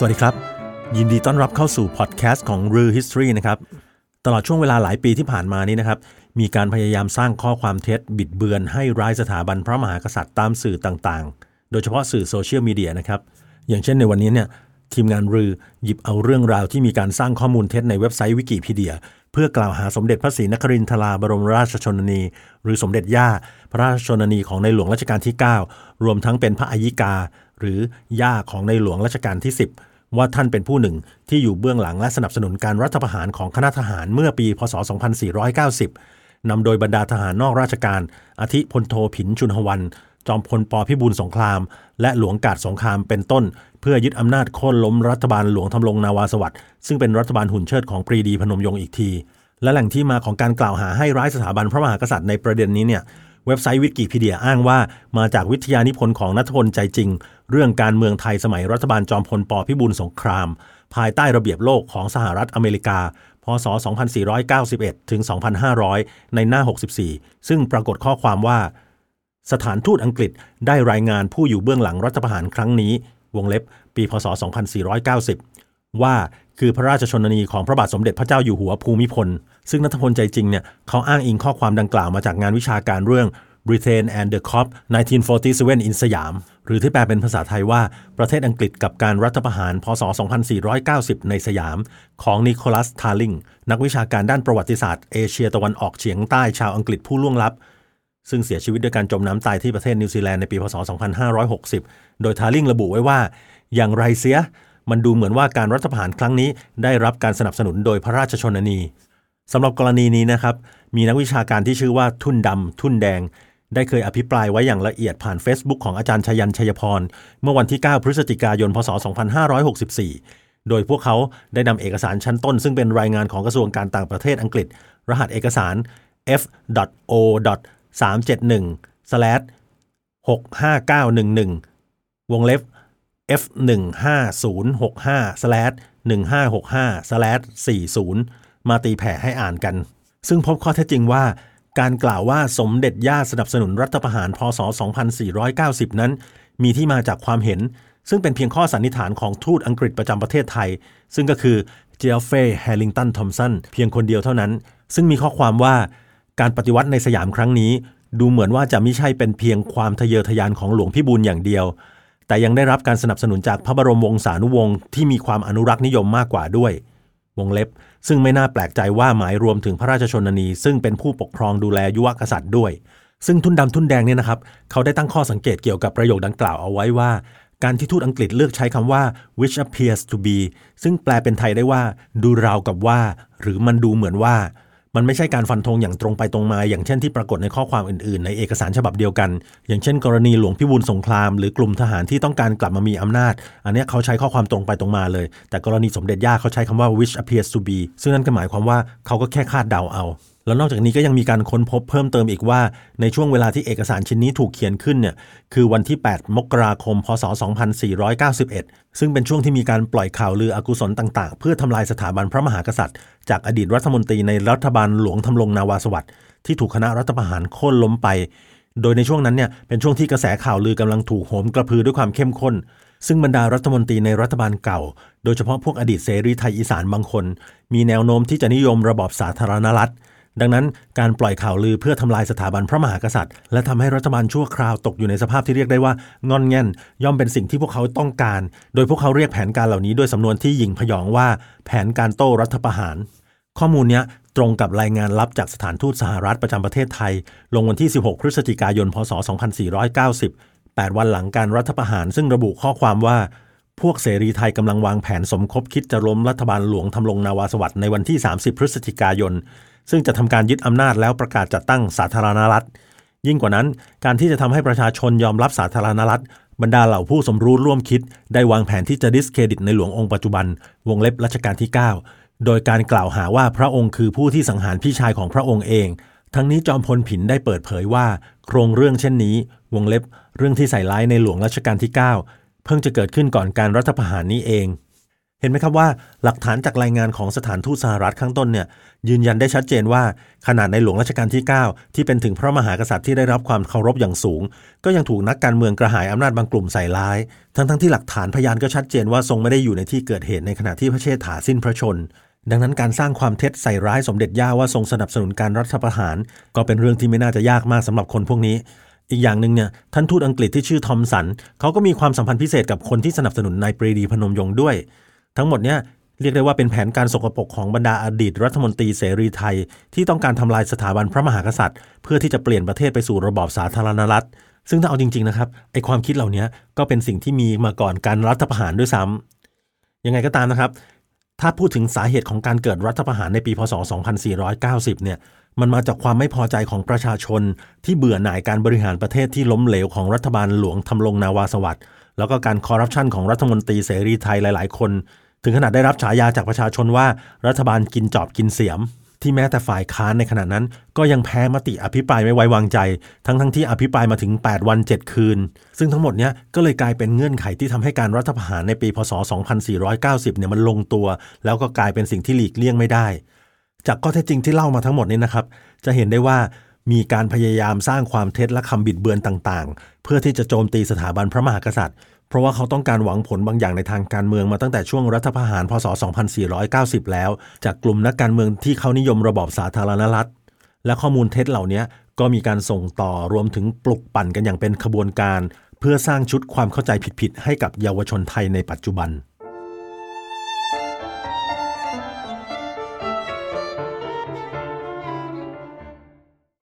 สวัสดีครับ ยินดีต้อนรับเข้าสู่พอดแคสต์ของ ฤา History นะครับตลอดช่วงเวลาหลายปีที่ผ่านมานี้นะครับมีการพยายามสร้างข้อความเท็จบิดเบือนให้ร้ายสถาบันพระมหากษัตริย์ตามสื่อต่างๆ โดยเฉพาะสื่อโซเชียลมีเดียนะครับอย่างเช่นในวันนี้เนี่ยทีมงานฤาหยิบเอาเรื่องราวที่มีการสร้างข้อมูลเท็จในเว็บไซต์วิกิพีเดีย เพื่อกล่าวหาสมเด็จพระศรีนครินทราบรมราชชนนี หรือสมเด็จย่า พระราชชนนีของในหลวงรัชกาลที่ 9 รวมทั้งเป็นพระอายิกา หรือย่าของในหลวงรัชกาลที่ 10 ว่าท่านเป็นผู้หนึ่งที่อยู่เบื้องหลังและสนับสนุนการรัฐประหารของคณะทหารเมื่อปี พศ 2490 นำโดยบรรดาทหารนอกราชการ อาทิพลโทผินชุนหวัน จอมพลปพิบูลสงคราม และหลวงกาดสงครามเป็นต้น เพื่อยึดอำนาจโค่นล้มรัฐบาลหลวงทำลงนาวาสวัสดิ์ซึ่งเป็นรัฐบาลหุ่นเชิดของปรีดีพนมยงค์อีกที และแหล่งที่มาของการกล่าวหาให้ร้ายสถาบันพระมหากษัตริย์ในประเด็นนี้เนี่ย เว็บไซต์วิกิพีเดียอ้างว่ามาจากวิทยานิพนธ์ของนัทพลใจจริง เรื่องการเมืองไทยสมัยรัฐบาลจอมพลปพิบูลสงคราม ภายใต้ระเบียบโลกของสหรัฐอเมริกา พศ 2491 ถึง 2500 ในหน้า 64 ซึ่งปรากฏข้อความว่า สถานทูตอังกฤษได้รายงานผู้อยู่เบื้องหลังรัฐประหารครั้งนี้ วงเล็บ ปี พศ 2490 ว่า คือพระราชชนนีของพระบาทสมเด็จพระเจ้าอยู่หัวภูมิพล ซึ่งณัฐพลใจจริงเนี่ยเขาอ้างอิงข้อความดังกล่าวมาจากงานวิชาการเรื่อง Britain and the Coup 1947 in Siam หรือที่แปลเป็นภาษาไทยว่า ประเทศอังกฤษกับการรัฐประหาร พศ 2490 ในสยาม ของนิโคลัส ทาร์ลิง นักวิชาการด้านประวัติศาสตร์เอเชียตะวันออกเฉียงใต้ชาวอังกฤษผู้ล่วงลับ ซึ่งเสียชีวิตด้วยการจมน้ำตายที่ประเทศนิวซีแลนด์ในปี พศ 2560 โดยทาร์ลิงระบุไว้ว่า อย่างไรเสีย มันดูเหมือนว่าการรัฐประหารครั้งนี้ได้รับการสนับสนุนโดยพระราชชนนีสำหรับกรณีนี้นะครับ มีนักวิชาการที่ชื่อว่าทุ่นดำทุ่นแดง ได้เคยอภิปรายไว้อย่างละเอียดผ่าน Facebook ของอาจารย์ชยันชัยพร เมื่อวันที่ 9 พฤศจิกายน พศ 2564 โดยพวกเขาได้นำเอกสารชั้นต้น ซึ่งเป็นรายงานของกระทรวงการต่างประเทศอังกฤษ รหัสเอกสาร f.o. 371 65911 วงเล็บ F 1 5 0 6 5 1565 40มาตีแผ่ให้อ่านกัน ซึ่งพบข้อเท็จจริงว่า การกล่าวว่าสมเด็จย่าสนับสนุนรัฐประหารพศ 2490 นั้น มีที่มาจากความเห็น ซึ่งเป็นเพียงข้อสันนิษฐานของทูตอังกฤษประจำประเทศไทย ซึ่งก็คือเจฟฟรีย์แฮริงตันทอมป์สันเพียงคนเดียวเท่านั้น ซึ่งมีข้อความว่าการปฏิวัติในสยามครั้งนี้ ดูเหมือนว่าจะไม่ใช่เป็นเพียงความทะเยอทะยานของหลวงพี่บูลอย่างเดียว แต่ยังได้รับการสนับสนุนจากพระบรมวงศานุวงศ์ที่มีความอนุรักษ์นิยมมากกว่าด้วย วงเล็บ ซึ่งไม่น่าแปลกใจว่าหมายรวมถึงพระราชชนนี ซึ่งเป็นผู้ปกครองดูแลยุวกษัตริย์ด้วย ซึ่งทุนดำทุนแดงเนี่ยนะครับเขาได้ตั้งข้อสังเกตเกี่ยวกับประโยคดังกล่าวเอาไว้ว่าการที่ทูตอังกฤษเลือกใช้คำว่า which appears to be ซึ่งแปลเป็นไทยได้ว่า ดูราวกับว่า หรือมันดูเหมือนว่า มันไม่ใช่การฟันธงอย่างตรงไปตรงมา อย่างเช่นที่ปรากฏในข้อความอื่นๆ ในเอกสารฉบับเดียวกัน อย่างเช่น กรณีหลวงพิบูลสงคราม หรือกลุ่มทหารที่ต้องการกลับมามีอำนาจ อันนี้เขาใช้ข้อความตรงไปตรงมาเลย แต่กรณีสมเด็จย่าเขาใช้คำว่า which appears to be ซึ่งนั่นก็หมายความว่าเขาก็แค่คาดเดาเอา แล้วนอกจากนี้ก็ยังมีการค้นพบเพิ่มเติมอีกว่าในช่วงเวลาที่เอกสารชิ้นนี้ถูกเขียนขึ้นเนี่ยคือวันที่ 8 มกราคม พศ 2491 ซึ่งเป็นช่วงที่มีการปล่อยข่าวลืออกุศลต่างๆ เพื่อทำลายสถาบันพระมหากษัตริย์ จากอดีตรัฐมนตรีในรัฐบาลหลวงทำลงนาวาสวัสดิ์ที่ถูกคณะรัฐประหารโค่นล้มไป โดยในช่วงนั้นเนี่ยเป็นช่วงที่กระแสข่าวลือกำลังถูกโหมกระพือด้วยความเข้มข้นซึ่งบรรดารัฐมนตรีในรัฐบาลเก่า โดยเฉพาะพวกอดีตเสรีไทยอีสานบางคน มีแนวโน้มที่จะนิยมระบอบสาธารณรัฐ ดังนั้นการปล่อยข่าวลือเพื่อทำลายสถาบันพระมหากษัตริย์ และทำให้รัฐบาลชั่วคราวตกอยู่ในสภาพที่เรียกได้ว่างอนแง่น ย่อมเป็นสิ่งที่พวกเขาต้องการ โดยพวกเขาเรียกแผนการเหล่านี้ด้วยสำนวนที่หยิ่งพยองว่า แผนการโต้รัฐประหาร ข้อมูลนี้ตรงกับรายงานลับจากสถานทูตสหรัฐประจำประเทศไทย ลงวันที่ 16 พฤศจิกายน พศ 2490 8 วันหลังการรัฐประหารซึ่งระบุข้อความว่า พวกเสรีไทยกำลังวางแผนสมคบคิดจะล้มรัฐบาลหลวงทำลงนาวาสวัสด์ในวันที่ 30 พฤศจิกายน ซึ่งจะทำการยึดอำนาจแล้วประกาศจัดตั้งสาธารณรัฐ ยิ่งกว่านั้นการที่จะทำให้ประชาชนยอมรับสาธารณรัฐ บรรดาเหล่าผู้สมรู้ร่วมคิด ได้วางแผนที่จะดิสเครดิตในหลวงองค์ปัจจุบัน วงเล็บรัชกาลที่ 9 โดยการกล่าวหาว่าพระองค์คือผู้ที่สังหารพี่ชายของพระองค์เอง ทั้งนี้จอมพลผินได้เปิดเผยว่า โครงเรื่องเช่นนี้ วงเล็บเรื่องที่ใส่ร้ายในหลวงรัชกาลที่ 9 เพิ่งจะเกิดขึ้นก่อนการรัฐประหารนี้เอง เห็นไหมครับว่าหลักฐานจากรายงานของสถานทูตสหรัฐข้างต้นเนี่ยยืนยันได้ชัดเจนว่าขนาดในหลวงรัชกาลที่ 9 ที่เป็นถึงพระมหากษัตริย์ที่ได้รับความเคารพอย่างสูง ก็ยังถูกนักการเมืองกระหายอำนาจบางกลุ่มใส่ร้าย ทั้งๆที่หลักฐานพยานก็ชัดเจนว่าทรงไม่ได้อยู่ในที่เกิดเหตุในขณะที่พระเชษฐาสิ้นพระชน ดังนั้นการสร้างความเท็จใส่ร้ายสมเด็จย่าว่าทรงสนับสนุนการรัฐประหาร ก็เป็นเรื่องที่ไม่น่าจะยากมากสำหรับคนพวกนี้อีกอย่างหนึ่งเนี่ยท่านทูตอังกฤษที่ชื่อทอมสันเขาก็มีความสัมพันธ์พิเศษกับคนที่สนับสนุนนายปรีดีพนมยงค์ด้วย ทั้งหมดเนี่ยเรียกได้ว่าเป็นแผนการสกปรกของบรรดาอดีตรัฐมนตรีเสรีไทย ที่ต้องการทำลายสถาบันพระมหากษัตริย์ เพื่อที่จะเปลี่ยนประเทศไปสู่ระบอบสาธารณรัฐ ซึ่งถ้าเอาจริงๆนะครับไอความคิดเหล่านี้ก็เป็นสิ่งที่มีมาก่อนการรัฐประหารด้วยซ้ำยังไงก็ตามนะครับ ถ้าพูดถึงสาเหตุของการเกิดรัฐประหารในปีพศ 2490 เนี่ยมันมาจากความไม่พอใจของประชาชนที่เบื่อหน่ายการบริหารประเทศที่ล้มเหลวของรัฐบาลหลวงทำลงนาวาสวัสดิ์ แล้วก็การคอร์รัปชันของรัฐมนตรีเสรีไทยหลาย ๆ คน ถึงขนาดได้รับฉายาจากประชาชนว่ารัฐบาลกินจอบกินเสียม ที่แม้แต่ฝ่ายค้านในขณะนั้น ก็ยังแพ้มติอภิปรายไม่ไว้วางใจ ทั้งทั้งที่อภิปรายมาถึง 8 วัน 7 คืน ซึ่งทั้งหมดเนี้ยก็เลยกลายเป็นเงื่อนไขที่ทำให้การรัฐประหารในปีพศ 2490 เนี่ยมันลงตัว แล้วก็กลายเป็นสิ่งที่หลีกเลี่ยงไม่ได้ จากข้อเท็จจริงที่เล่ามาทั้งหมดนี้นะครับจะเห็นได้ว่า มีการพยายามสร้างความเท็จและคำบิดเบือนต่างๆ เพื่อที่จะโจมตีสถาบันพระมหากษัตริย์ เพราะว่าเขาต้องการหวังผลบางอย่างในทางการเมืองมาตั้งแต่ช่วงรัฐประหารพศ 2490 แล้ว จากกลุ่มนักการเมืองที่เขานิยมระบอบสาธารณรัฐ และข้อมูลเท็จเหล่านี้ก็มีการส่งต่อรวมถึงปลุกปั่นกันอย่างเป็นขบวนการ เพื่อสร้างชุดความเข้าใจผิดๆให้กับเยาวชนไทยในปัจจุบัน